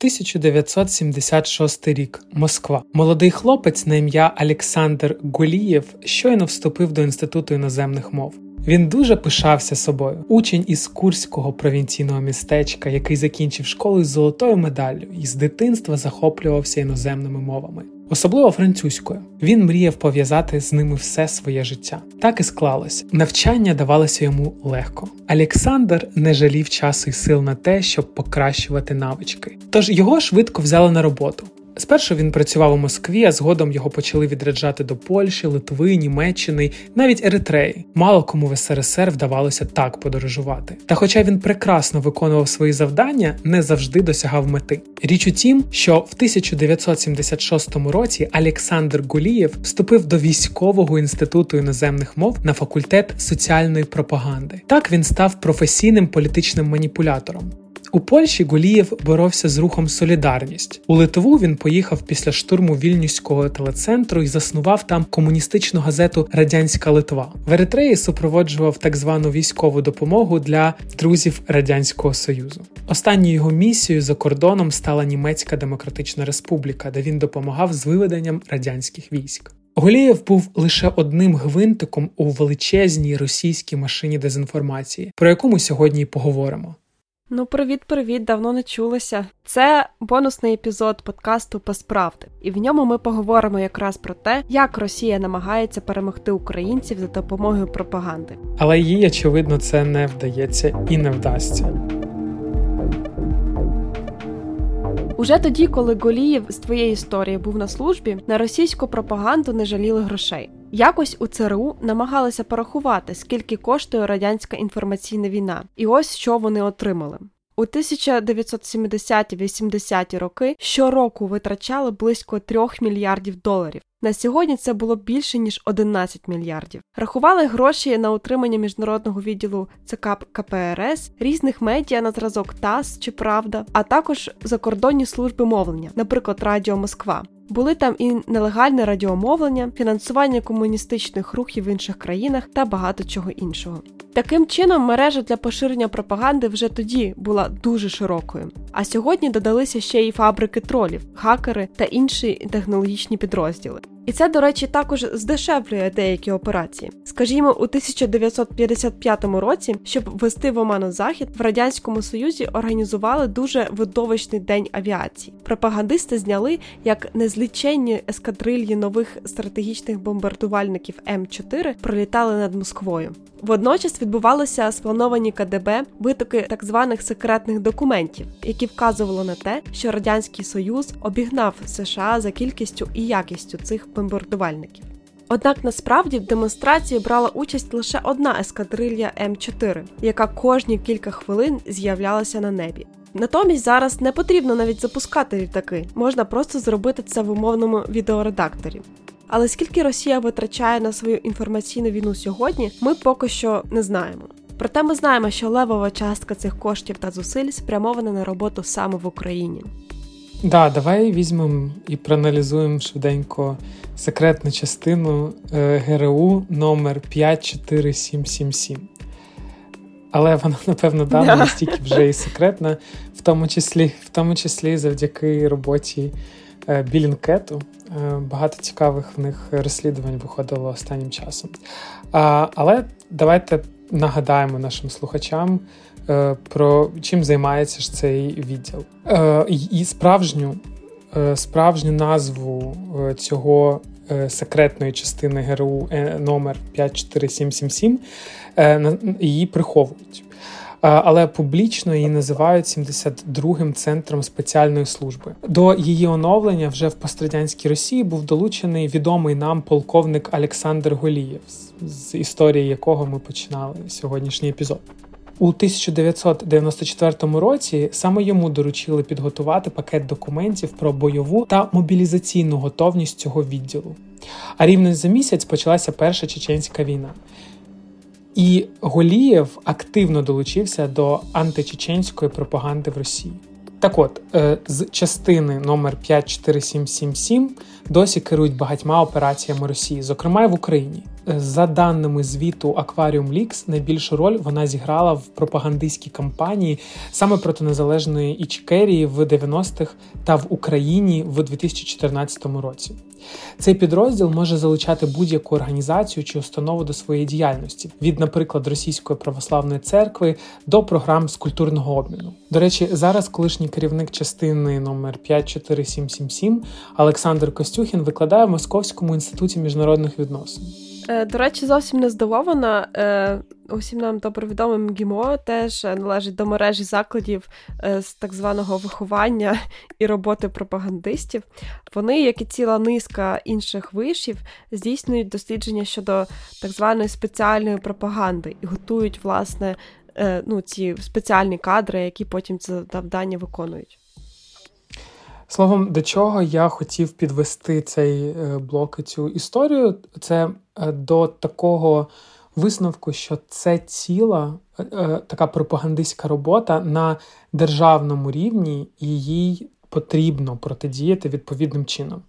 1976 рік Москва. Молодий хлопець на ім'я Олександр Гулієв щойно вступив до інституту іноземних мов. Він дуже пишався собою. Учень із Курського провінційного містечка, який закінчив школу з золотою медаллю і з дитинства захоплювався іноземними мовами, особливо французькою. Він мріяв пов'язати з ними все своє життя. Так і склалось. Навчання давалося йому легко. Олександр не жалів часу і сил на те, щоб покращувати навички. Тож його швидко взяли на роботу. Спершу він працював у Москві, а згодом його почали відряджати до Польщі, Литви, Німеччини, навіть Еритреї. Мало кому в СРСР вдавалося так подорожувати. Та, хоча він прекрасно виконував свої завдання, не завжди досягав мети. Річ у тім, що в 1976 році Олександр Гулієв вступив до військового інституту іноземних мов на факультет соціальної пропаганди. Так він став професійним політичним маніпулятором. У Польщі Гулієв боровся з рухом Солідарність. У Литву він поїхав після штурму вільнюського телецентру і заснував там комуністичну газету Радянська Литва. В Еритреї супроводжував так звану військову допомогу для друзів Радянського Союзу. Останньою його місією за кордоном стала Німецька Демократична Республіка, де він допомагав з виведенням радянських військ. Голієв був лише одним гвинтиком у величезній російській машині дезінформації, про яку ми сьогодні й поговоримо. Ну, привіт, привіт, давно не чулася. Це бонусний епізод подкасту «Посправди». і в ньому ми поговоримо якраз про те, як Росія намагається перемогти українців за допомогою пропаганди. Але їй, очевидно, це не вдається і не вдасться. Уже тоді, коли Голієв з твоєї історії був на службі, на російську пропаганду не жаліли грошей. Якось у ЦРУ намагалися порахувати, скільки коштує радянська інформаційна війна, і ось що вони отримали. У 1970-80-ті роки щороку витрачали близько 3 мільярдів доларів. На сьогодні це було більше ніж 11 мільярдів. Рахували гроші на утримання міжнародного відділу ЦК КПРС, різних медіа на зразок ТАСС чи Правда, а також закордонні служби мовлення, наприклад, Радіо Москва. Були там і нелегальне радіомовлення, фінансування комуністичних рухів в інших країнах та багато чого іншого. Таким чином, мережа для поширення пропаганди вже тоді була дуже широкою. А сьогодні додалися ще й фабрики тролів, хакери та інші технологічні підрозділи. І це, до речі, також здешевлює деякі операції. Скажімо, у 1955 році, щоб ввести в оману захід, в радянському союзі організували дуже видовищний день авіації. Пропагандисти зняли, як незліченні ескадрильї нових стратегічних бомбардувальників М4 пролітали над Москвою. Водночас відбувалися сплановані КДБ витоки так званих секретних документів, які вказували на те, що радянський союз обігнав США за кількістю і якістю цих бомбардувальників. Однак насправді в демонстрації брала участь лише одна ескадрилья М4, яка кожні кілька хвилин з'являлася на небі. Натомість зараз не потрібно навіть запускати літаки, можна просто зробити це в умовному відеоредакторі. Але скільки Росія витрачає на свою інформаційну війну сьогодні, ми поки що не знаємо. Проте ми знаємо, що левова частка цих коштів та зусиль спрямована на роботу саме в Україні. Да, давай візьмемо і проаналізуємо швиденько секретну частину е, ГРУ номер 54777. Але вона, напевно, давно настільки вже і секретна, в тому числі в тому числі завдяки роботі Білінкету. Е, багато цікавих в них розслідувань виходило останнім часом. Але давайте нагадаємо нашим слухачам про чим займається ж цей відділ. Е, і справжню справжню назву е, цього секретної частини ГРУ номер 54777 її приховують. Але публічно її називають 72-м центром спеціальної служби. До її оновлення вже в пострадянській Росії був долучений відомий нам полковник Олександр Голієв, з історії якого ми починали сьогоднішній епізод. У 1994 році саме йому доручили підготувати пакет документів про бойову та мобілізаційну готовність цього відділу. А рівно за місяць почалася Перша чеченська війна. І Голієв активно долучився до античеченської пропаганди в Росії. Так от, е, з частини номер 54777 досі керують багатьма операціями Росії, зокрема в Україні. За даними звіту Aquarium Leaks, найбільшу роль вона зіграла в пропагандистській кампанії саме проти незалежної Ічкерії в 90-х та в Україні в 2014 році. Цей підрозділ може залучати будь-яку організацію чи установу до своєї діяльності від, наприклад, Російської православної церкви до програм з культурного обміну. До речі, зараз колишній керівник частини номер 54777 Олександр Костюхін викладає в Московському інституті міжнародних відносин. Е, до речі, зовсім не здивована. Е, усім нам добре відомим ГІМО теж належить до мережі закладів е, з так званого виховання і роботи пропагандистів. Вони, як і ціла низка інших вишів, здійснюють дослідження щодо так званої спеціальної пропаганди і готують власне ну, ці спеціальні кадри, які потім це завдання виконують. Словом, до чого я хотів підвести цей е, блок і цю історію, це е, до такого висновку, що це ціла е, така пропагандистська робота на державному рівні, і їй потрібно протидіяти відповідним чином.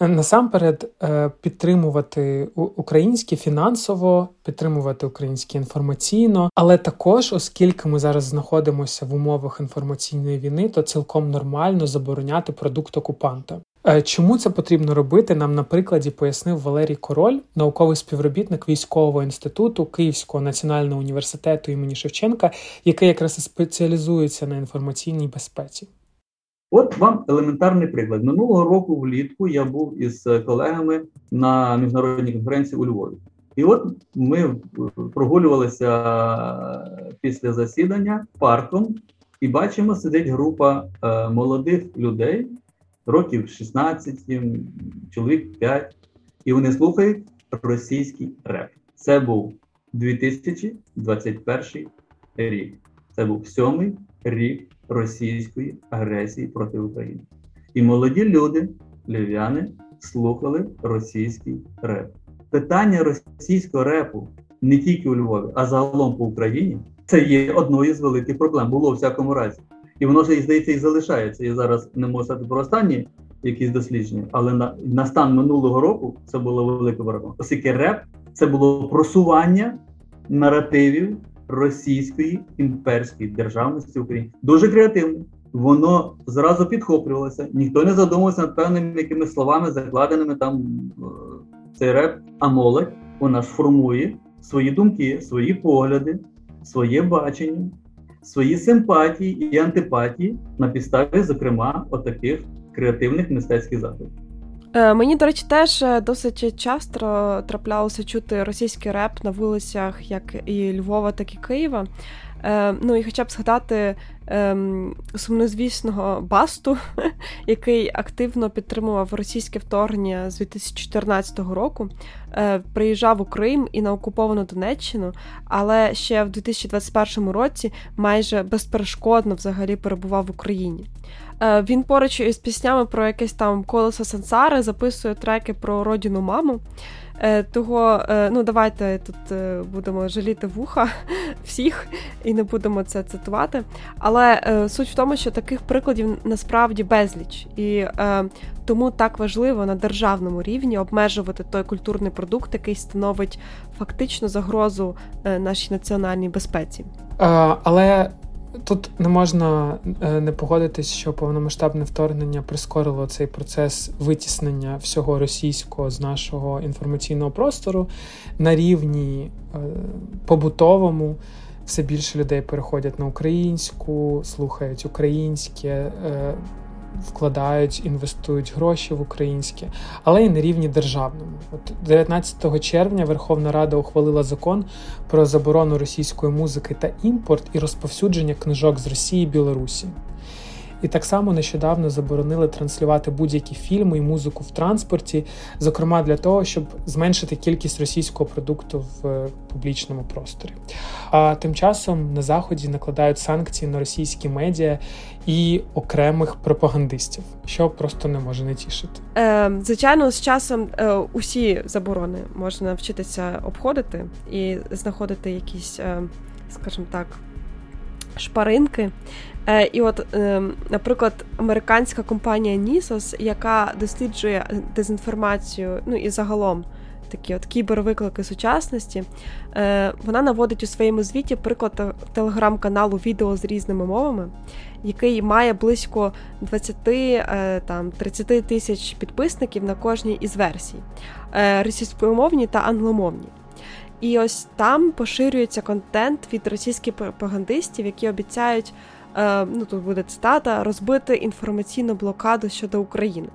Насамперед е, підтримувати українське фінансово, підтримувати українське інформаційно, але також, оскільки ми зараз знаходимося в умовах інформаційної війни, то цілком нормально забороняти продукт окупанта. Е, чому це потрібно робити? Нам на прикладі пояснив Валерій Король, науковий співробітник військового інституту Київського національного університету імені Шевченка, який якраз і спеціалізується на інформаційній безпеці. От вам елементарний приклад. Минулого року влітку я був із колегами на міжнародній конференції у Львові. І от ми прогулювалися після засідання парком і бачимо, сидить група е, молодих людей, років 16, чоловік 5, і вони слухають російський реп. Це був 2021 рік. Це був сьомий рік російської агресії проти України. І молоді люди, львів'яни, слухали російський реп. Питання російського репу не тільки у Львові, а загалом по Україні це є одною з великих проблем. Було у всякому разі. І воно ж здається і залишається. Я зараз не можу сказати про останні якісь дослідження, але на на стан минулого року це було велике ворога. Оскільки реп це було просування наративів російської імперської державності України. Дуже креативно. Воно зразу підхоплювалося. Ніхто не задумувався над певними якимись словами, закладеними там е, цей реп. А молодь вона ж формує свої думки, свої погляди, своє бачення, свої симпатії і антипатії на підставі, зокрема, отаких креативних мистецьких заходів. Е, мені, до речі, теж е, досить часто траплялося чути російський реп на вулицях, як і Львова, так і Києва. Е, ну і хоча б згадати ем, сумнозвісного басту, який активно підтримував російське вторгнення з 2014 року, приїжджав у Крим і на окуповану Донеччину, але ще в 2021 році майже безперешкодно взагалі перебував в Україні. Е, він поруч із піснями про якесь там колесо сансари записує треки про родину маму. Е, того, е, ну давайте тут будемо жаліти вуха всіх і не будемо це цитувати. Але суть в тому, що таких прикладів насправді безліч, і тому так важливо на державному рівні обмежувати той культурний продукт, який становить фактично загрозу нашій національній безпеці. Але Тут не можна е, не погодитись, що повномасштабне вторгнення прискорило цей процес витіснення всього російського з нашого інформаційного простору на рівні е, побутовому. Все більше людей переходять на українську, слухають українське, е, вкладають, інвестують гроші в українське, але і на рівні державному. От 19 червня Верховна Рада ухвалила закон про заборону російської музики та імпорт і розповсюдження книжок з Росії і Білорусі. І так само нещодавно заборонили транслювати будь-які фільми і музику в транспорті, зокрема для того, щоб зменшити кількість російського продукту в е, публічному просторі. А тим часом на заході накладають санкції на російські медіа і окремих пропагандистів, що просто не може не тішити. Е, Звичайно, з часом е, усі заборони можна навчитися обходити і знаходити якісь, е, скажімо так, шпаринки. Е, І от, е, наприклад, американська компанія Nisos, яка досліджує дезінформацію, ну і загалом такі от кібервиклики сучасності. Е, Вона наводить у своєму звіті приклад телеграм-каналу відео з різними мовами, який має близько 20 е, там 30 тисяч підписників на кожній із версій, е, російськомовні та англомовні. І ось там поширюється контент від російських пропагандистів, які обіцяють, е, ну тут буде цитата, розбити інформаційну блокаду щодо України.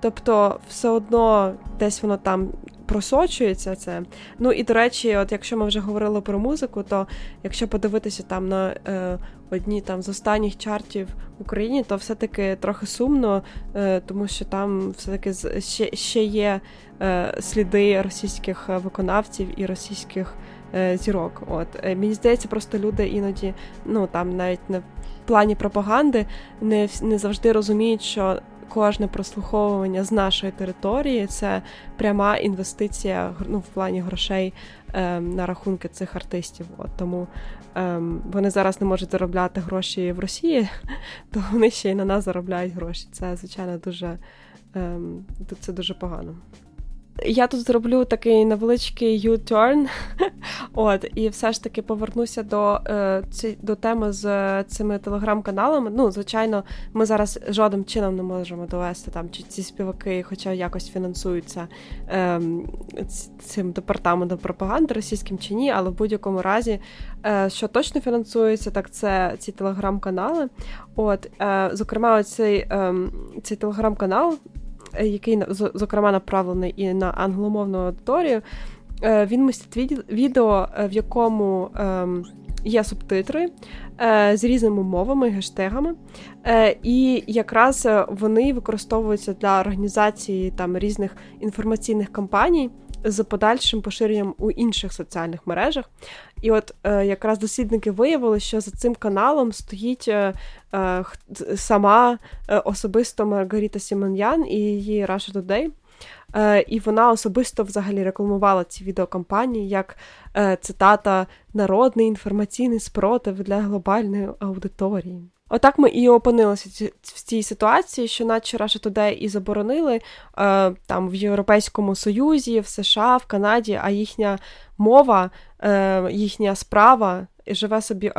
Тобто, все одно десь воно там просочується це. Ну і до речі, от якщо ми вже говорили про музику, то якщо подивитися там на е, одні там з останніх чартів в Україні, то все-таки трохи сумно, е, тому що там все-таки ще, ще є е, сліди російських виконавців і російських е, зірок. От е, мені здається, просто люди іноді, ну там навіть не в плані пропаганди, не, не завжди розуміють, що кожне прослуховування з нашої території це пряма інвестиція ну, в плані грошей ем, на рахунки цих артистів. От, Тому ем, вони зараз не можуть заробляти гроші в Росії, то вони ще й на нас заробляють гроші. Це, звичайно, дуже ем, це дуже погано. Я тут зроблю такий невеличкий U-turn, от, і все ж таки повернуся до е, до теми з цими телеграм-каналами. Ну, звичайно, ми зараз жодним чином не можемо довести там, чи ці співаки, хоча якось фінансуються е, цим департаментом пропаганди російським чи ні, але в будь-якому разі, е, що точно фінансується, так це ці телеграм-канали. От, е, Зокрема, цей, ем, цей телеграм-канал Е, який зокрема направлений і на англомовну аудиторію, е, він містить відео, е, в якому ем, є субтитри з різними мовами, гештегами, і якраз вони використовуються для організації там різних інформаційних кампаній з подальшим поширенням у інших соціальних мережах. І от е, якраз дослідники виявили, що за цим каналом стоїть е, е, сама е, особисто Маргарита Сімоньян і її Russia Today. Е, і вона особисто взагалі рекламувала ці відеокампанії як е, цитата Народний інформаційний спротив для глобальної аудиторії. Отак ми і опинилися в цій ситуації, що наче Russia Today і заборонили е, там в Європейському Союзі, в США, в Канаді, а їхня мова, е, їхня справа живе собі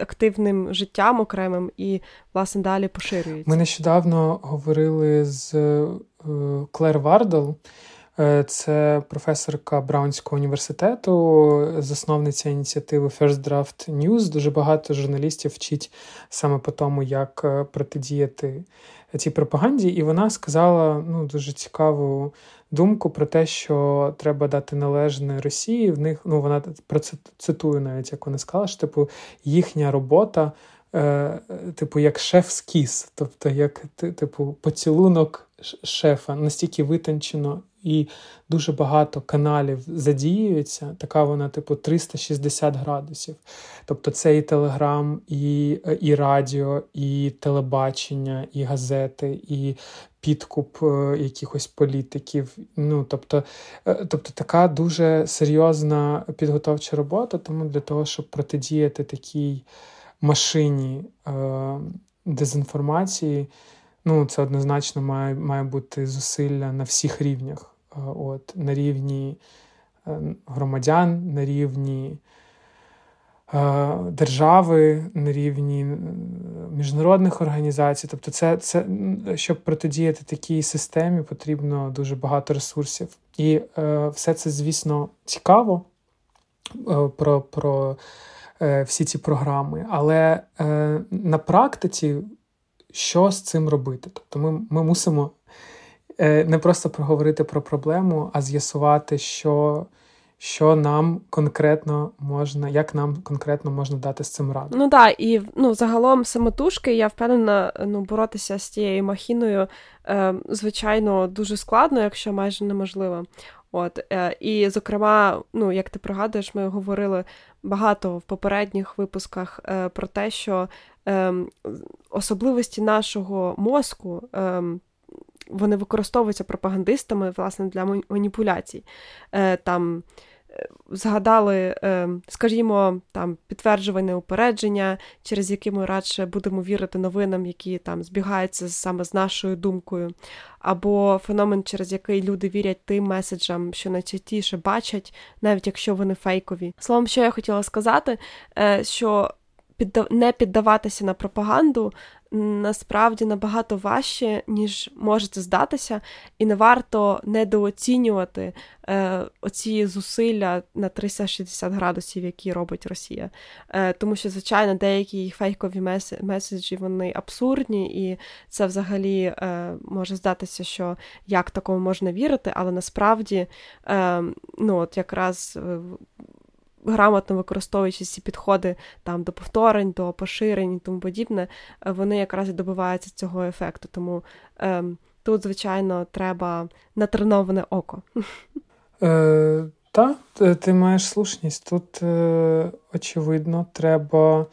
активним життям окремим і, власне, далі поширюється. Ми нещодавно говорили з е, Клер Вардел. Е, це професорка Браунського університету, засновниця ініціативи First Draft News. Дуже багато журналістів вчить саме по тому, як е, протидіяти цій пропаганді. І вона сказала ну, дуже цікаву думку про те, що треба дати належне Росії. В них ну вона про це цитує навіть, як вона сказала, що типу їхня робота. Е, типу, як шеф-скіс, тобто як типу поцілунок шефа настільки витончено і дуже багато каналів задіюється. Така вона, типу, 360 градусів. Тобто це і телеграм, і, і радіо, і телебачення, і газети, і підкуп е, якихось політиків. Ну, Тобто, е, тобто така дуже серйозна підготовча робота, тому для того, щоб протидіяти такій машині е, дезінформації. Ну, це однозначно має має бути зусилля на всіх рівнях. Е, от, на рівні е, громадян, на рівні е, держави, на рівні міжнародних організацій. Тобто, це, це, щоб протидіяти такій системі, потрібно дуже багато ресурсів. І все це, звісно, цікаво про, про всі ці програми, але на практиці. Що з цим робити? Тобто ми ми мусимо Е, не просто проговорити про проблему, а з'ясувати, що що нам конкретно можна, як нам конкретно можна дати з цим раду. Ну так, і ну, загалом самотужки, я впевнена, ну, боротися з тією махіною, е, звичайно, дуже складно, якщо майже неможливо. От, е, І, зокрема, ну, як ти пригадуєш, ми говорили багато в попередніх випусках е, про те, що е, особливості нашого мозку. Ем, вони використовуються пропагандистами власне для маніпуляцій. Е, там згадали, е, скажімо, там підтверджуване упередження, через які ми радше будемо вірити новинам, які там збігаються саме з нашою думкою, або феномен, через який люди вірять тим меседжам, що найчастіше бачать, навіть якщо вони фейкові. Словом, що я хотіла сказати, е, що не піддаватися на пропаганду насправді набагато важче, ніж може це здатися, і не варто недооцінювати е, оці зусилля на 360 градусів, які робить Росія. Е, Тому що, звичайно, деякі фейкові меседжі вони абсурдні, і це взагалі е, може здатися, що як такому можна вірити, але насправді е, ну, от якраз е, грамотно використовуючи ці підходи там до повторень, до поширень і тому подібне, е, вони якраз і добиваються цього ефекту. Тому е, тут, звичайно, треба натреноване око. Е, Так, ти маєш слушність. Тут, е, очевидно, треба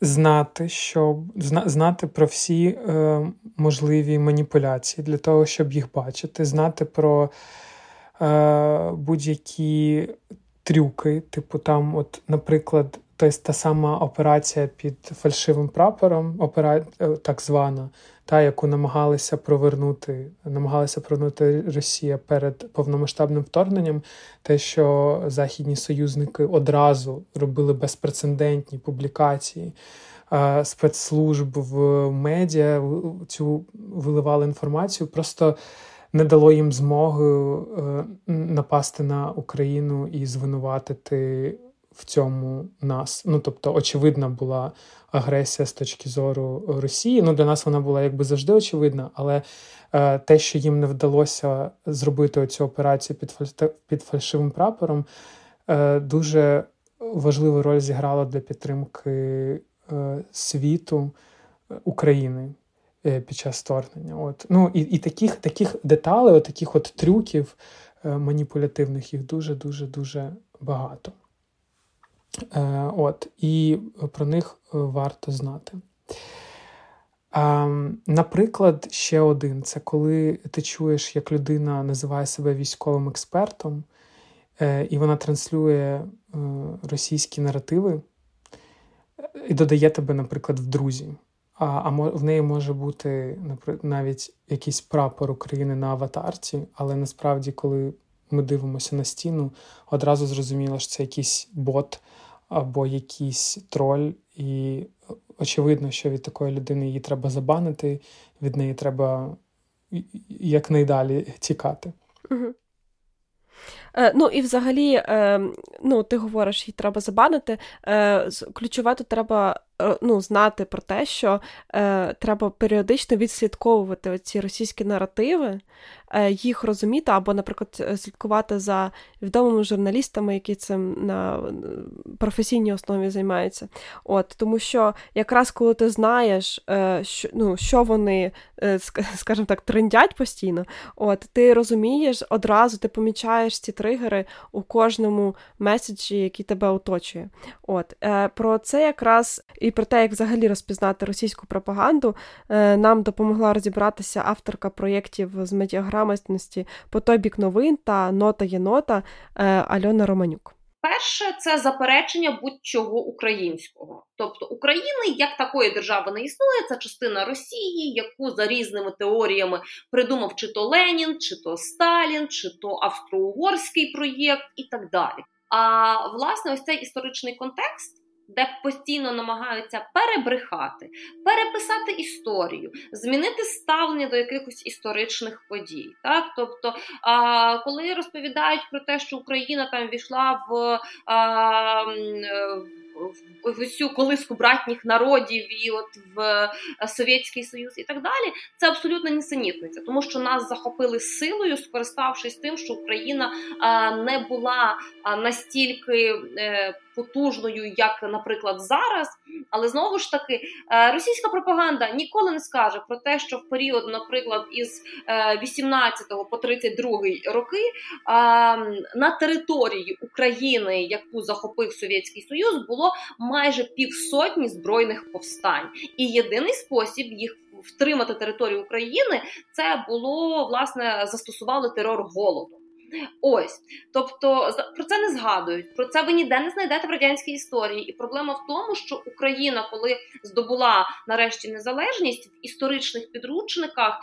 знати, що знати про всі е, можливі маніпуляції для того, щоб їх бачити, знати про е, будь-які трюки, типу, там, от, наприклад, тобто та сама операція під фальшивим прапором, опера... Е, так звана, та, яку намагалися провернути, намагалася провернути Росія перед повномасштабним вторгненням, те, що західні союзники одразу робили безпрецедентні публікації. Е, спецслужб в медіа цю виливали інформацію, просто не дало їм змоги е, напасти на Україну і звинуватити в цьому нас. Ну тобто, очевидна була агресія з точки зору Росії. Ну для нас вона була якби завжди очевидна, але е, те, що їм не вдалося зробити цю операцію під під фальшивим прапором, е, дуже важливу роль зіграло для підтримки світу України. Е, під час вторгнення. От. Ну, І і таких таких деталей, от таких от трюків е, маніпулятивних, їх дуже-дуже дуже багато. Е, от, І про них варто знати. Наприклад, ще один це коли ти чуєш, як людина називає себе військовим експертом, і вона транслює російські наративи і додає тебе, наприклад, в друзі. А а в неї може бути навіть якийсь прапор України на аватарці, але насправді, коли ми дивимося на стіну, одразу зрозуміло, що це якийсь бот або якийсь троль, і очевидно, що від такої людини її треба забанити, від неї треба якнайдалі тікати. Е, ну і взагалі, е, ну, ти говориш, її треба забанити. Е, ключове тут треба ну, знати про те, що треба періодично відслідковувати ці російські наративи, їх розуміти, або, наприклад, слідкувати за відомими журналістами, які цим на професійній основі займаються. От, Тому що якраз коли ти знаєш, що ну, що вони, скажімо так, трендять постійно, от, ти розумієш одразу, ти помічаєш ці тригери у кожному меседжі, який тебе оточує. От е, Про це якраз про те, як взагалі розпізнати російську пропаганду, е, нам допомогла розібратися авторка проєктів з медіаграмотності по той бік новин та нота є нота е, Альона Романюк. Перше, це заперечення будь-чого українського. Тобто України як такої держави не існує, це частина Росії, яку за різними теоріями придумав чи то Ленін, чи то Сталін, чи то австро-угорський проєкт і так далі. А власне, ось цей історичний контекст де постійно намагаються перебрехати, переписати історію, змінити ставлення до якихось історичних подій. Так? Тобто, а, коли розповідають про те, що Україна там війшла в. А, в усю колиску братніх народів і от в Совєтський Союз і так далі, це абсолютно нісенітниця, тому що нас захопили силою, скориставшись тим, що Україна не була настільки е, потужною, як, наприклад, зараз. Але знову ж таки, е, російська пропаганда ніколи не скаже про те, що в період, наприклад, із 18 по 32 роки на території України, яку захопив Совєтський Союз, було майже півсотні збройних повстань, і єдиний спосіб їх втримати територію України це було власне застосували терор голоду. Ось, тобто про це не згадують. Про це ви ніде не знайдете в радянській історії. І проблема в тому, що Україна, коли здобула нарешті незалежність в історичних підручниках,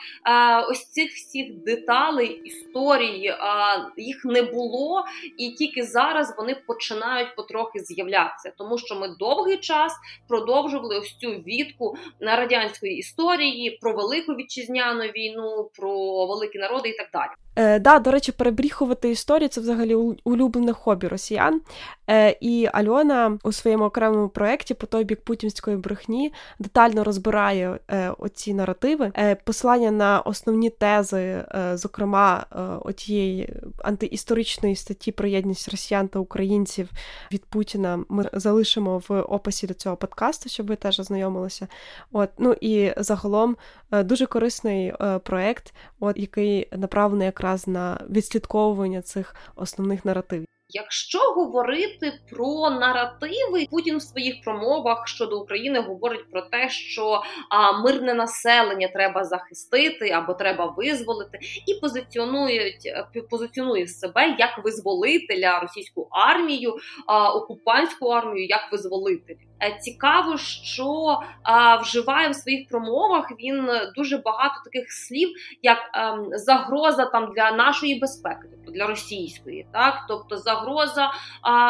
ось цих всіх деталей історії їх не було, і тільки зараз вони починають потрохи з'являтися, тому що ми довгий час продовжували ось цю відку на радянської історії про велику вітчизняну війну, про великі народи і так далі. Е, да, До речі, перебріхувати історію це взагалі улюблене хобі росіян. Е, І Альона у своєму окремому проєкті по той бік путінської брехні детально розбирає е, оці наративи, е, посилання на основні тези, е, зокрема е, отієї антиісторичної статті про єдність росіян та українців від Путіна. Ми залишимо в описі до цього подкасту, щоб ви теж ознайомилися. От ну і загалом е, дуже корисний проєкт, от який направлений якраз якраз на відслідковування цих основних наративів. Якщо говорити про наративи, Путін в своїх промовах щодо України говорить про те, що а, мирне населення треба захистити або треба визволити, і позиціонують е, позиціонує себе як визволителя російську армію, а, окупантську армію як визволителя. Е, цікаво, що вживає в своїх промовах він дуже багато таких слів, як ем, загроза там для нашої безпеки, тобто для російської, так тобто загроза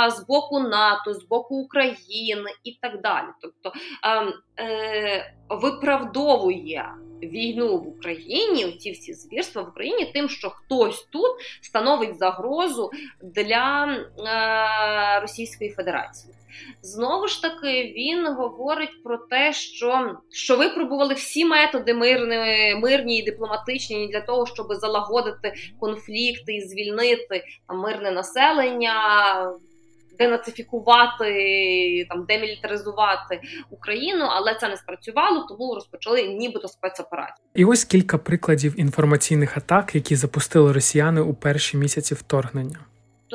з боку НАТО, з боку України і так далі. Тобто ем, е, виправдовує. Війну в Україні, ці всі звірства в Україні, тим, що хтось тут становить загрозу для е, Російської Федерації. Знову ж таки, він говорить про те, що що випробували всі методи мирні, мирні і дипломатичні для того, щоб залагодити конфлікти і звільнити мирне населення. Денацифікувати, там демілітаризувати Україну, але це не спрацювало, тому розпочали нібито спецоперацію. І ось кілька прикладів інформаційних атак, які запустили росіяни у перші місяці вторгнення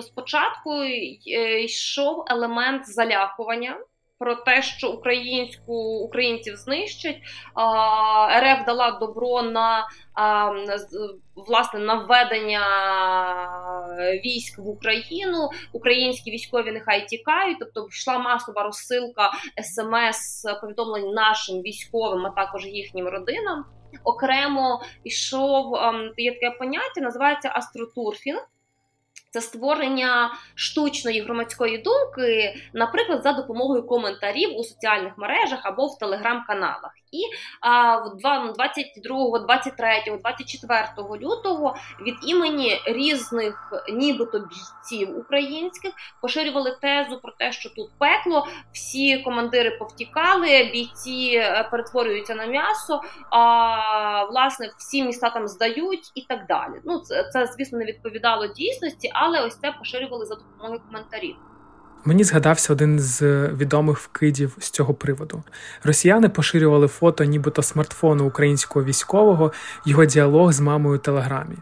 то спочатку е, йшов елемент залякування. Про те, що українську українців знищать, РФ дала добро на власне на введення військ в Україну. Українські військові нехай тікають. Тобто йшла масова розсилка смс повідомлень нашим військовим, а також їхнім родинам. Окремо йшов є таке поняття, називається астротурфінг це створення штучної громадської думки, наприклад, за допомогою коментарів у соціальних мережах або в телеграм-каналах. І а, в 22, 23, 24 лютого від імені різних, нібито бійців українських, поширювали тезу про те, що тут пекло, всі командири повтікали, бійці е, перетворюються на м'ясо, а власне всі міста там здають і так далі. Ну це, це звісно не відповідало дійсності але ось це поширювали за допомогою коментарів. Мені згадався один з відомих вкидів з цього приводу. Росіяни поширювали фото, нібито смартфону українського військового, його діалог з мамою у телеграмі.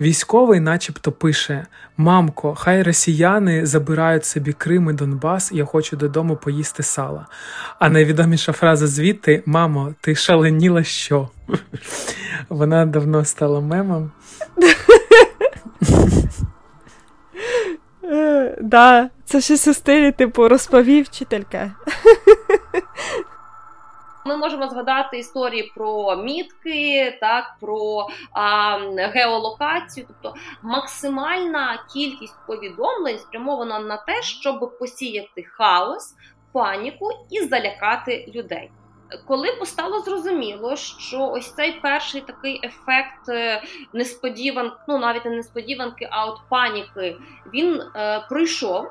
Військовий, начебто, пише: Мамко, хай росіяни забирають собі Крим і Донбас, я хочу додому поїсти сала. А найвідоміша фраза звідти: Мамо, ти шаленіла що? Вона давно стала мемом. Да, це щось у стилі, типу, розповів вчителька. Ми можемо згадати історії про мітки, так про а, геолокацію, тобто максимальна кількість повідомлень спрямована на те, щоб посіяти хаос, паніку і залякати людей коли постало зрозуміло, що ось цей перший такий ефект е, несподіванки, ну навіть не несподіванки, а от паніки, він е, пройшов.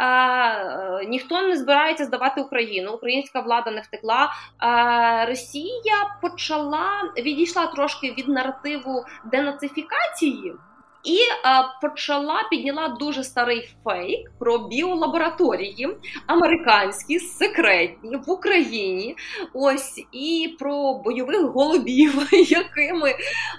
Е, ніхто не збирається здавати Україну, українська влада не втекла. Е, Росія почала відійшла трошки від наративу денацифікації. І почала підняла дуже старий фейк про біолабораторії американські, секретні в Україні. Ось і про бойових голубів, якими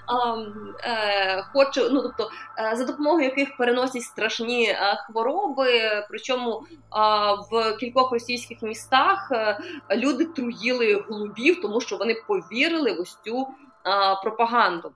а, е, хоче, ну тобто е, за допомогою яких переносять страшні е, хвороби. Причому а, в кількох російських містах е, люди труїли голубів, тому що вони повірили в ось цю а, пропаганду.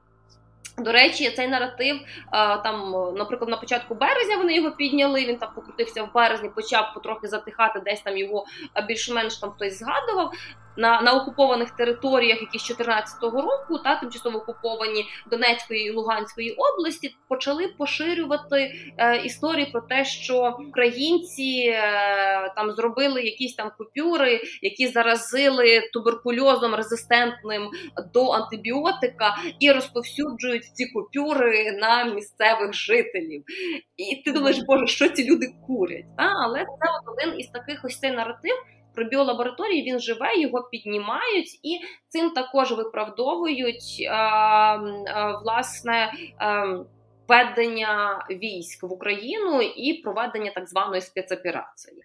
До речі, цей наратив там, наприклад, на початку березня вони його підняли. Він там покрутився в березні, почав потрохи затихати, десь там його більш-менш там хтось згадував на на окупованих територіях, які з 2014 року та тимчасово окуповані Донецької і Луганської області, почали поширювати е, історії про те, що українці е, там зробили якісь там купюри, які заразили туберкульозом резистентним до антибіотика, і розповсюджують ці купюри на місцевих жителів. І ти думаєш, боже, що ці люди курять? А, але це один із таких ось цей наратив про біолабораторії він живе, його піднімають і цим також виправдовують а, а, власне. А, Введення військ в Україну і проведення так званої спецоперації.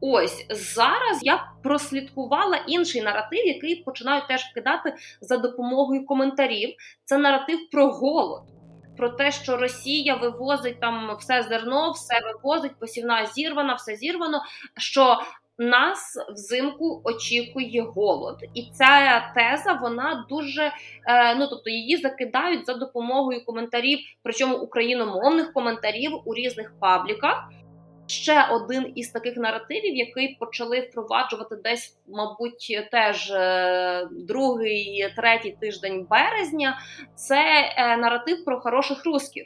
Ось зараз я прослідкувала інший наратив, який починають теж вкидати за допомогою коментарів. Це наратив про голод, про те, що Росія вивозить там все зерно, все вивозить, посівна зірвана, все зірвано. Що нас взимку очікує голод, і ця теза вона дуже е, ну тобто її закидають за допомогою коментарів, причому україномовних коментарів у різних пабліках. Ще один із таких наративів, який почали впроваджувати десь, мабуть, теж е, другий, третій тиждень березня, це е, наратив про хороших русських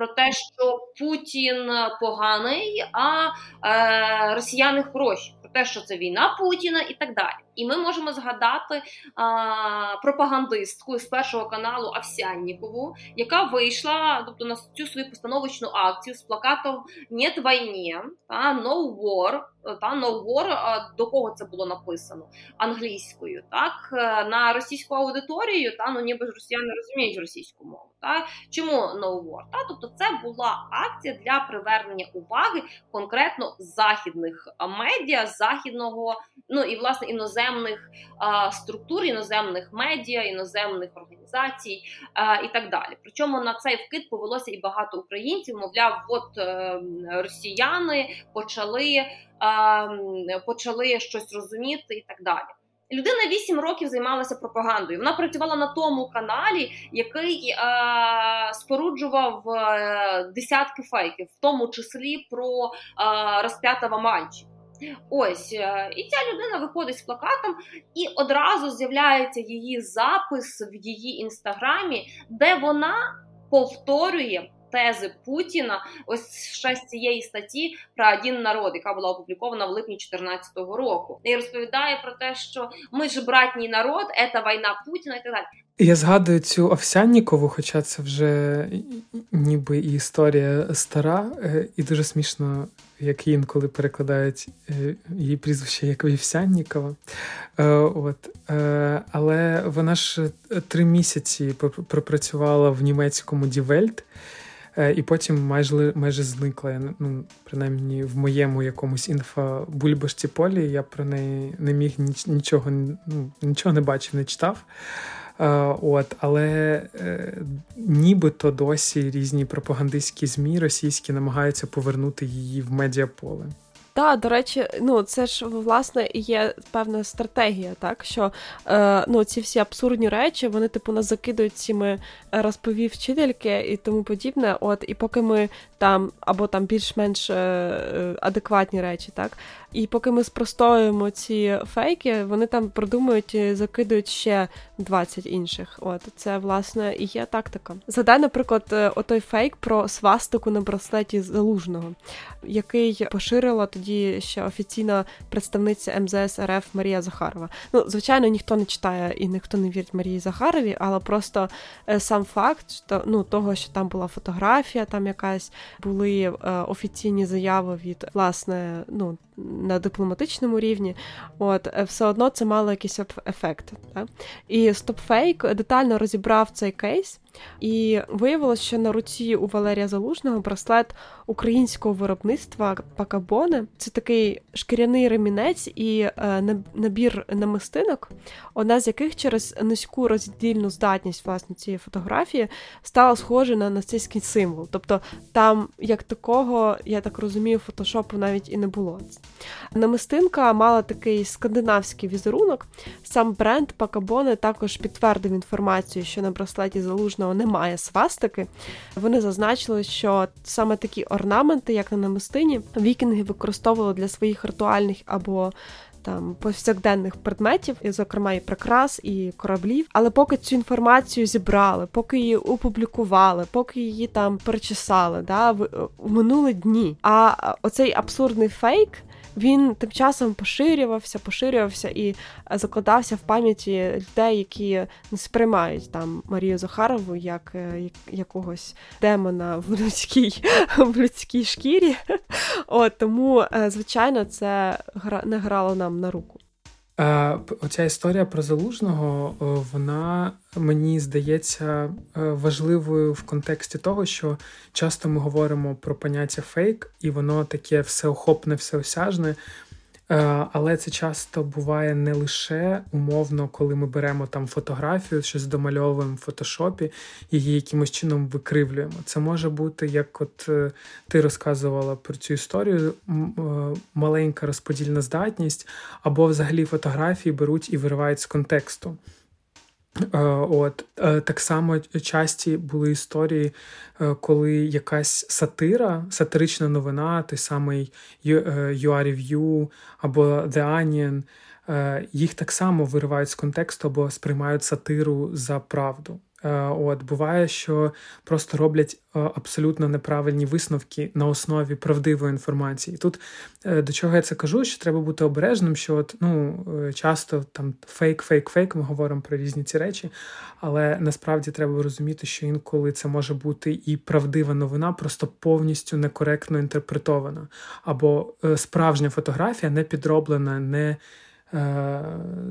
про те, що Путін поганий, а е, росіяни хороші, про те, що це війна Путіна і так далі. І ми можемо згадати а, пропагандистку з першого каналу Овсяннікову, яка вийшла тобто на цю свою постановочну акцію з плакатом «Нет війні», та «No war», та «No war», до кого це було написано англійською, так на російську аудиторію, та ну ніби росіяни розуміють російську мову. Та чому «No war»? Та тобто це була акція для привернення уваги конкретно західних медіа, західного, ну і власне іноземного іноземних структур, іноземних медіа, іноземних організацій і так далі. Причому на цей вкид повелося і багато українців. Мовляв, от е, росіяни почали, почали щось розуміти і так далі. Людина 8 років займалася пропагандою. Вона працювала на тому каналі, який е, споруджував е, десятки фейків, в тому числі про е, розп'ятого мальчика. Ось, е, і ця людина виходить з плакатом, і одразу з'являється її запис в її інстаграмі, де вона повторює. Тези Путіна, ось ще з цієї статті про один народ, яка була опублікована в липні 2014 року, і розповідає про те, що ми ж братній народ, це війна Путіна і так далі. Я згадую цю Овсяннікову, хоча це вже ніби і історія стара, е, і дуже смішно, як інколи перекладають е, її прізвище як Вівсяннікова. Е, от. Але вона ж три місяці пропрацювала в німецькому Die Welt. І потім майже майже зникла. Ну, принаймні в моєму якомусь інфобульбашці полі я про неї не міг нічого ну, нічого не бачив, не читав. От, Але е, нібито досі різні пропагандистські змі російські намагаються повернути її в медіаполе. Так, до речі, ну це ж власне є певна стратегія, так що е, ну ці всі абсурдні речі, вони типу нас закидують цими розповів вчительки і тому подібне. От і поки ми там або там більш-менш е, е адекватні речі, так і поки ми спростоюємо ці фейки, вони там продумують і закидують ще 20 інших. От це власне і є тактика. Задай, наприклад, е, отой фейк про свастику на браслеті залужного, який поширила тоді ще офіційна представниця МЗС РФ Марія Захарова. Ну, звичайно, ніхто не читає і ніхто не вірить Марії Захарові, але просто е, сам факт, що ну того, що там була фотографія, там якась були е, офіційні заяви від власне, ну на дипломатичному рівні, от е, все одно це мало якийсь ефект. Так? І StopFake детально розібрав цей кейс. І виявилося, що на руці у Валерія Залужного браслет українського виробництва Пакабоне. Це такий шкіряний ремінець і е, набір намистинок, одна з яких через низьку роздільну здатність власне цієї фотографії стала схожа на нацистський символ. Тобто там, як такого, я так розумію, фотошопу навіть і не було. Намистинка мала такий скандинавський візерунок. Сам бренд Пакабони також підтвердив інформацію, що на браслеті залужного немає свастики. Вони зазначили, що саме такі орнаменти, як на намистині, вікінги використовували для своїх ритуальних або там повсякденних предметів, і, зокрема, і прикрас, і кораблів. Але поки цю інформацію зібрали, поки її опублікували, поки її там перечесали, да, минули дні. А оцей абсурдний фейк він тим часом поширювався, поширювався і закладався в пам'яті людей, які не сприймають там Марію Захарову як, е, як якогось демона в людській в людській шкірі. От Тому, е, звичайно, це не грало нам на руку. Оця історія про залужного, вона мені здається е, важливою в контексті того, що часто ми говоримо про поняття фейк, і воно таке всеохопне, всеосяжне. Е, але це часто буває не лише умовно, коли ми беремо там фотографію, щось домальовуємо в фотошопі, її якимось чином викривлюємо. Це може бути, як от е, ти розказувала про цю історію, е, маленька розподільна здатність, або взагалі фотографії беруть і виривають з контексту. Е, от е, так само часті були історії, е, коли якась сатира, сатирична новина, той самий UR Review або The Onion, їх так само виривають з контексту або сприймають сатиру за правду. Е, от буває, що просто роблять е, абсолютно неправильні висновки на основі правдивої інформації. Тут е, до чого я це кажу, що треба бути обережним, що от, ну, часто там фейк, фейк, фейк, ми говоримо про різні ці речі, але насправді треба розуміти, що інколи це може бути і правдива новина, просто повністю некоректно інтерпретована, або справжня фотографія не підроблена, не е,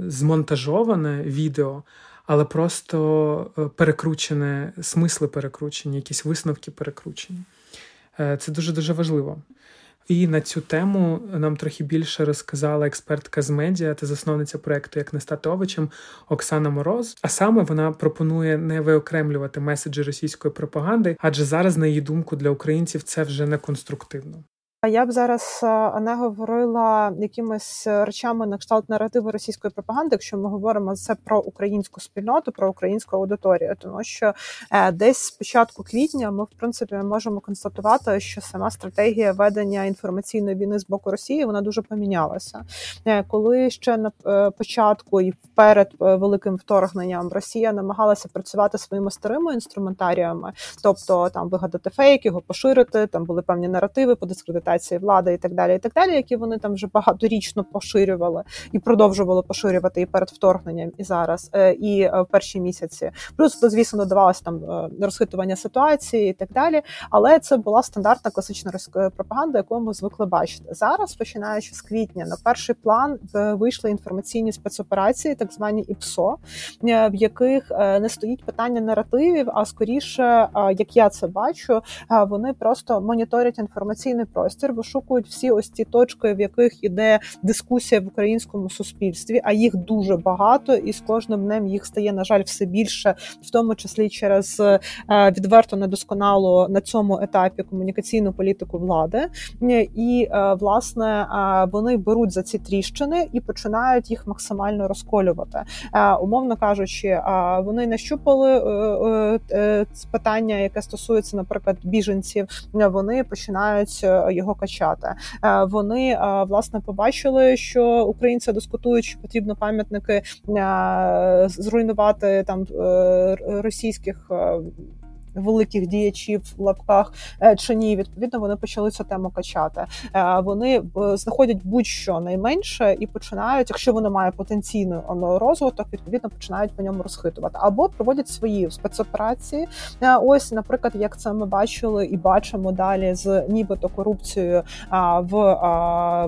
змонтажоване відео але просто е, перекручене, смисли перекручені, якісь висновки перекручені. Е, це дуже дуже важливо. І на цю тему нам трохи більше розказала експертка з медіа та засновниця проекту Як не стати овочем Оксана Мороз. А саме вона пропонує не виокремлювати меседжі російської пропаганди, адже зараз, на її думку, для українців це вже не конструктивно. А я б зараз е, не говорила якимись речами на кшталт наративи російської пропаганди, якщо ми говоримо це про українську спільноту, про українську аудиторію, тому що е, десь з початку квітня ми в принципі можемо констатувати, що сама стратегія ведення інформаційної війни з боку Росії вона дуже помінялася. Е, коли ще на початку і перед великим вторгненням Росія намагалася працювати своїми старими інструментаріями, тобто там вигадати фейк, його поширити, там були певні наративи по дискредитації експлуатації влади і так далі, і так далі, які вони там вже багаторічно поширювали і продовжували поширювати і перед вторгненням, і зараз, е, і е, в перші місяці. Плюс, звісно, додавалось там е, розхитування ситуації і так далі. Але це була стандартна класична пропаганда, яку ми звикли бачити. Зараз, починаючи з квітня, на перший план вийшли інформаційні спецоперації, так звані ІПСО, в яких не стоїть питання наративів, а скоріше, як я це бачу, вони просто моніторять інформаційний простір простір вишукують всі ось ці точки, в яких іде дискусія в українському суспільстві, а їх дуже багато, і з кожним днем їх стає на жаль все більше, в тому числі через е, відверто недосконалу на цьому етапі комунікаційну політику влади, і е, власне вони беруть за ці тріщини і починають їх максимально розколювати. Е, умовно кажучи, вони нащупали питання, яке стосується, наприклад, біженців. Вони починають його його качати. Е, вони е, власне побачили, що українці дискутують, що потрібно пам'ятники е, зруйнувати там російських великих діячів в лапках е, чи ні. Відповідно, вони почали цю тему качати. Е, вони е, знаходять будь-що найменше і починають, якщо воно має потенційний розвиток, відповідно починають по ньому розхитувати або проводять свої спецоперації. Ось, наприклад, як це ми бачили і бачимо далі з нібито корупцією в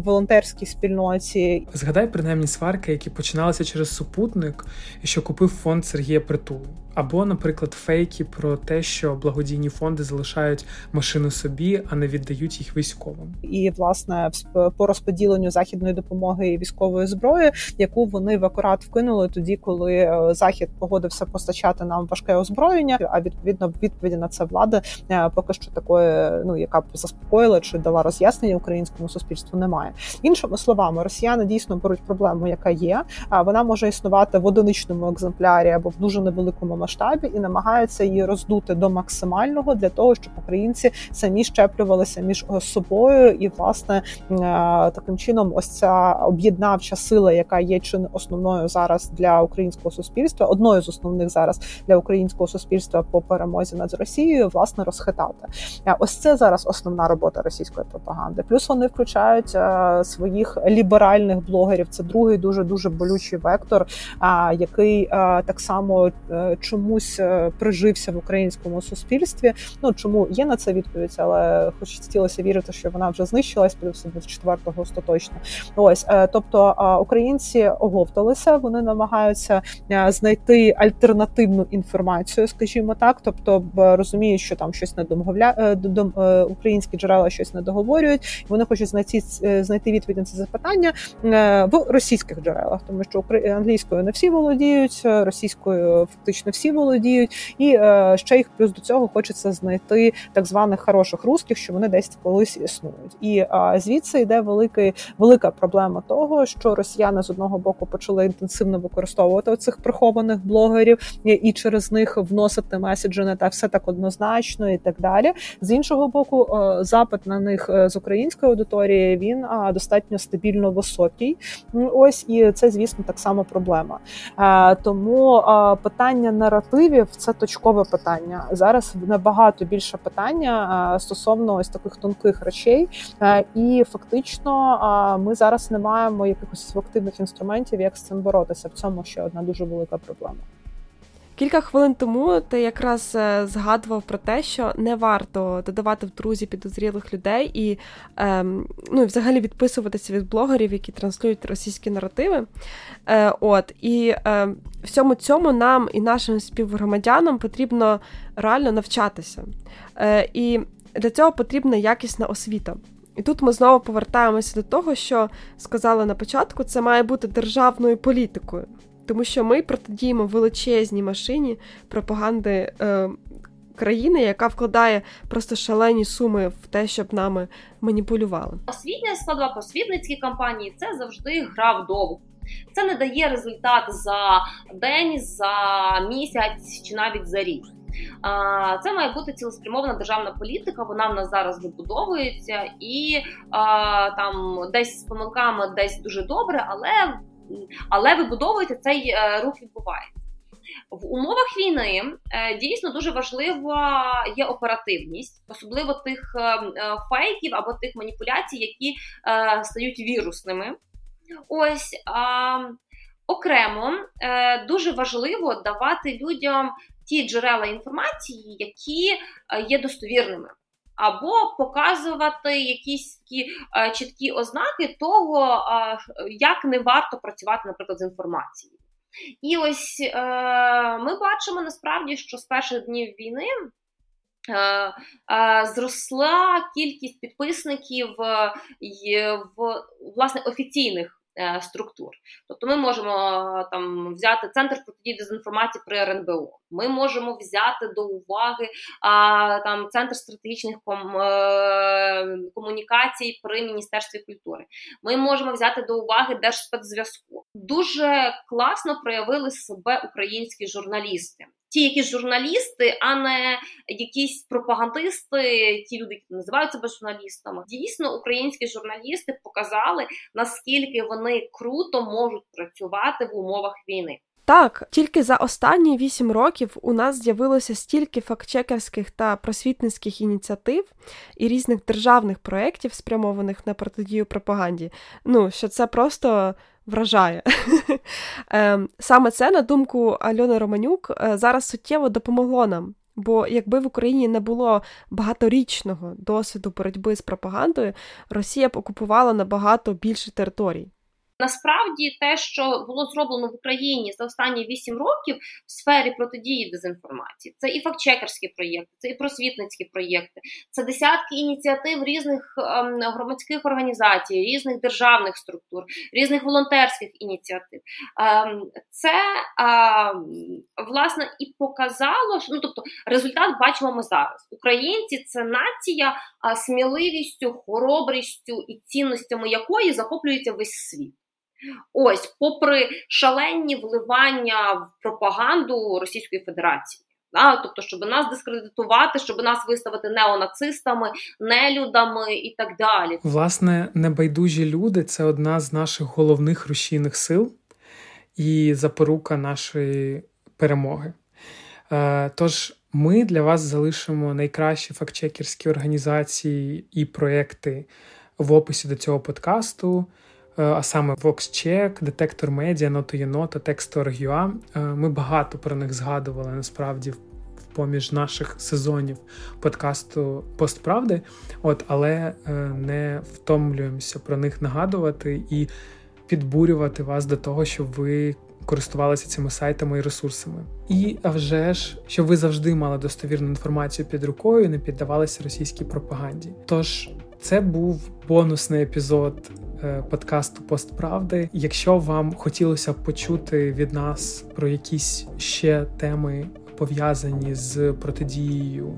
волонтерській спільноті. Згадай принаймні сварки, які починалися через супутник, що купив фонд Сергія Притули. Або, наприклад, фейки про те, що благодійні фонди залишають машину собі, а не віддають їх військовим. І власне по розподіленню західної допомоги і військової зброї, яку вони в акурат вкинули тоді, коли е, захід погодився постачати нам важке озброєння. А відповідно відповіді на це влада е, поки що такої, ну яка б заспокоїла чи дала роз'яснення українському суспільству, немає. Іншими словами, росіяни дійсно беруть проблему, яка є. А вона може існувати в одиничному екземплярі або в дуже невеликому масштабі, і намагаються її роздути до максимального для того, щоб українці самі щеплювалися між собою, і власне е, таким чином, ось ця об'єднавча сила, яка є чи не основною зараз для українського суспільства, одною з основних зараз для українського суспільства по перемозі над Росією, власне, розхитати. Е, ось це зараз основна робота російської пропаганди. Плюс вони включають е, своїх ліберальних блогерів. Це другий дуже дуже болючий вектор, який так само чомусь прижився в українському суспільстві. Ну чому є на це відповідь, але хоч хотілося вірити, що вона вже знищилась, плюс 24-го остаточно. Ось тобто українці оговталися, вони намагаються знайти альтернативну інформацію, скажімо так, тобто розуміють, що там щось не домовля е, е, українські джерела щось не договорюють. Вони хочуть знайти е, знайти відповідь на це запитання в російських джерелах, тому що англійською не всі володіють, російською фактично всі володіють, і ще їх плюс до цього хочеться знайти так званих хороших русських, що вони десь колись існують. І звідси йде великий велика проблема того, що росіяни з одного боку почали інтенсивно використовувати цих прихованих блогерів і через них вносити меседжі не так все так однозначно і так далі. З іншого боку, запит на них е, з української аудиторії він достатньо стабільно високий. Ось і це, звісно, так само проблема. Тому питання наративів це точкове питання. Зараз набагато більше питання стосовно ось таких тонких речей, і фактично ми зараз не маємо якихось активних інструментів, як з цим боротися. В цьому ще одна дуже велика проблема. Кілька хвилин тому ти якраз е, згадував про те, що не варто додавати в друзі підозрілих людей і ем, ну, взагалі відписуватися від блогерів, які транслюють російські наративи. Е, От і е, всьому цьому нам і нашим співгромадянам потрібно реально навчатися. Е, І для цього потрібна якісна освіта. І тут ми знову повертаємося до того, що сказали на початку, це має бути державною політикою тому що ми протидіємо величезній машині пропаганди е, країни, яка вкладає просто шалені суми в те, щоб нами маніпулювали. Освітня складова просвітницькі кампанії це завжди гра вдовго. Це не дає результат за день, за місяць чи навіть за рік. Це має бути цілеспрямована державна політика. Вона в нас зараз вибудовується і там десь з помилками, десь дуже добре, але але вибудовується цей е, рух відбувається. В умовах війни е, дійсно дуже важлива є оперативність, особливо тих е, фейків або тих маніпуляцій, які стають вірусними. Ось окремо дуже важливо давати людям ті джерела інформації, які є достовірними або показувати якісь такі е, чіткі ознаки того, е, як не варто працювати, наприклад, з інформацією. І ось е, ми бачимо насправді, що з перших днів війни. Зросла кількість підписників в власне офіційних структур. Тобто ми можемо е, там взяти центр протидії дезінформації при РНБО. Ми можемо взяти до уваги а, там центр стратегічних ком, е, комунікацій при міністерстві культури. Ми можемо взяти до уваги Держспецзв'язку. Дуже класно проявили себе українські журналісти ті, які журналісти, а не якісь пропагандисти, ті люди, які називають себе журналістами. Дійсно, українські журналісти показали наскільки вони круто можуть працювати в умовах війни. Так, тільки за останні вісім років у нас з'явилося стільки фактчекерських та просвітницьких ініціатив і різних державних проєктів, спрямованих на протидію пропаганді. Ну, що це просто вражає. Ем, саме це, на думку Альони Романюк, е, зараз суттєво допомогло нам. Бо якби в Україні не було багаторічного досвіду боротьби з пропагандою, Росія б окупувала набагато більше територій. Насправді, те, що було зроблено в Україні за останні 8 років в сфері протидії дезінформації, це і фактчекерські проєкти, це і просвітницькі проєкти, це десятки ініціатив різних ем, громадських організацій, різних державних структур, різних волонтерських ініціатив. Ем, це ем, власне і показало, що ну тобто результат бачимо ми зараз. Українці це нація сміливістю, хоробрістю і цінностями якої захоплюється весь світ. Ось, попри шалені вливання в пропаганду Російської Федерації. Да? Тобто, щоб нас дискредитувати, щоб нас виставити неонацистами, нелюдами і так далі. Власне, небайдужі люди це одна з наших головних рушійних сил і запорука нашої перемоги. Е, тож ми для вас залишимо найкращі фактчекерські організації і проекти в описі до цього подкасту. Е, а саме VoxCheck, Детектор Медіа, Text.org.ua. Е, ми багато про них згадували насправді поміж наших сезонів подкасту Постправди, от але е, не втомлюємося про них нагадувати і підбурювати вас до того, щоб ви користувалися цими сайтами і ресурсами. І а вже ж, щоб ви завжди мали достовірну інформацію під рукою, і не піддавалися російській пропаганді. Тож це був бонусний епізод е, подкасту Постправди. Якщо вам хотілося почути від нас про якісь ще теми пов'язані з протидією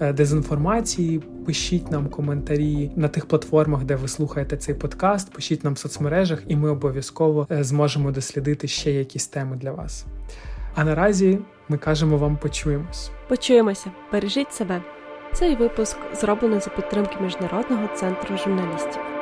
е, дезінформації, пишіть нам коментарі на тих платформах, де ви слухаєте цей подкаст. Пишіть нам в соцмережах, і ми обов'язково е, зможемо дослідити ще якісь теми для вас. А наразі ми кажемо вам почуємось. Почуємося, бережіть себе. Цей випуск зроблений за підтримки міжнародного центру журналістів.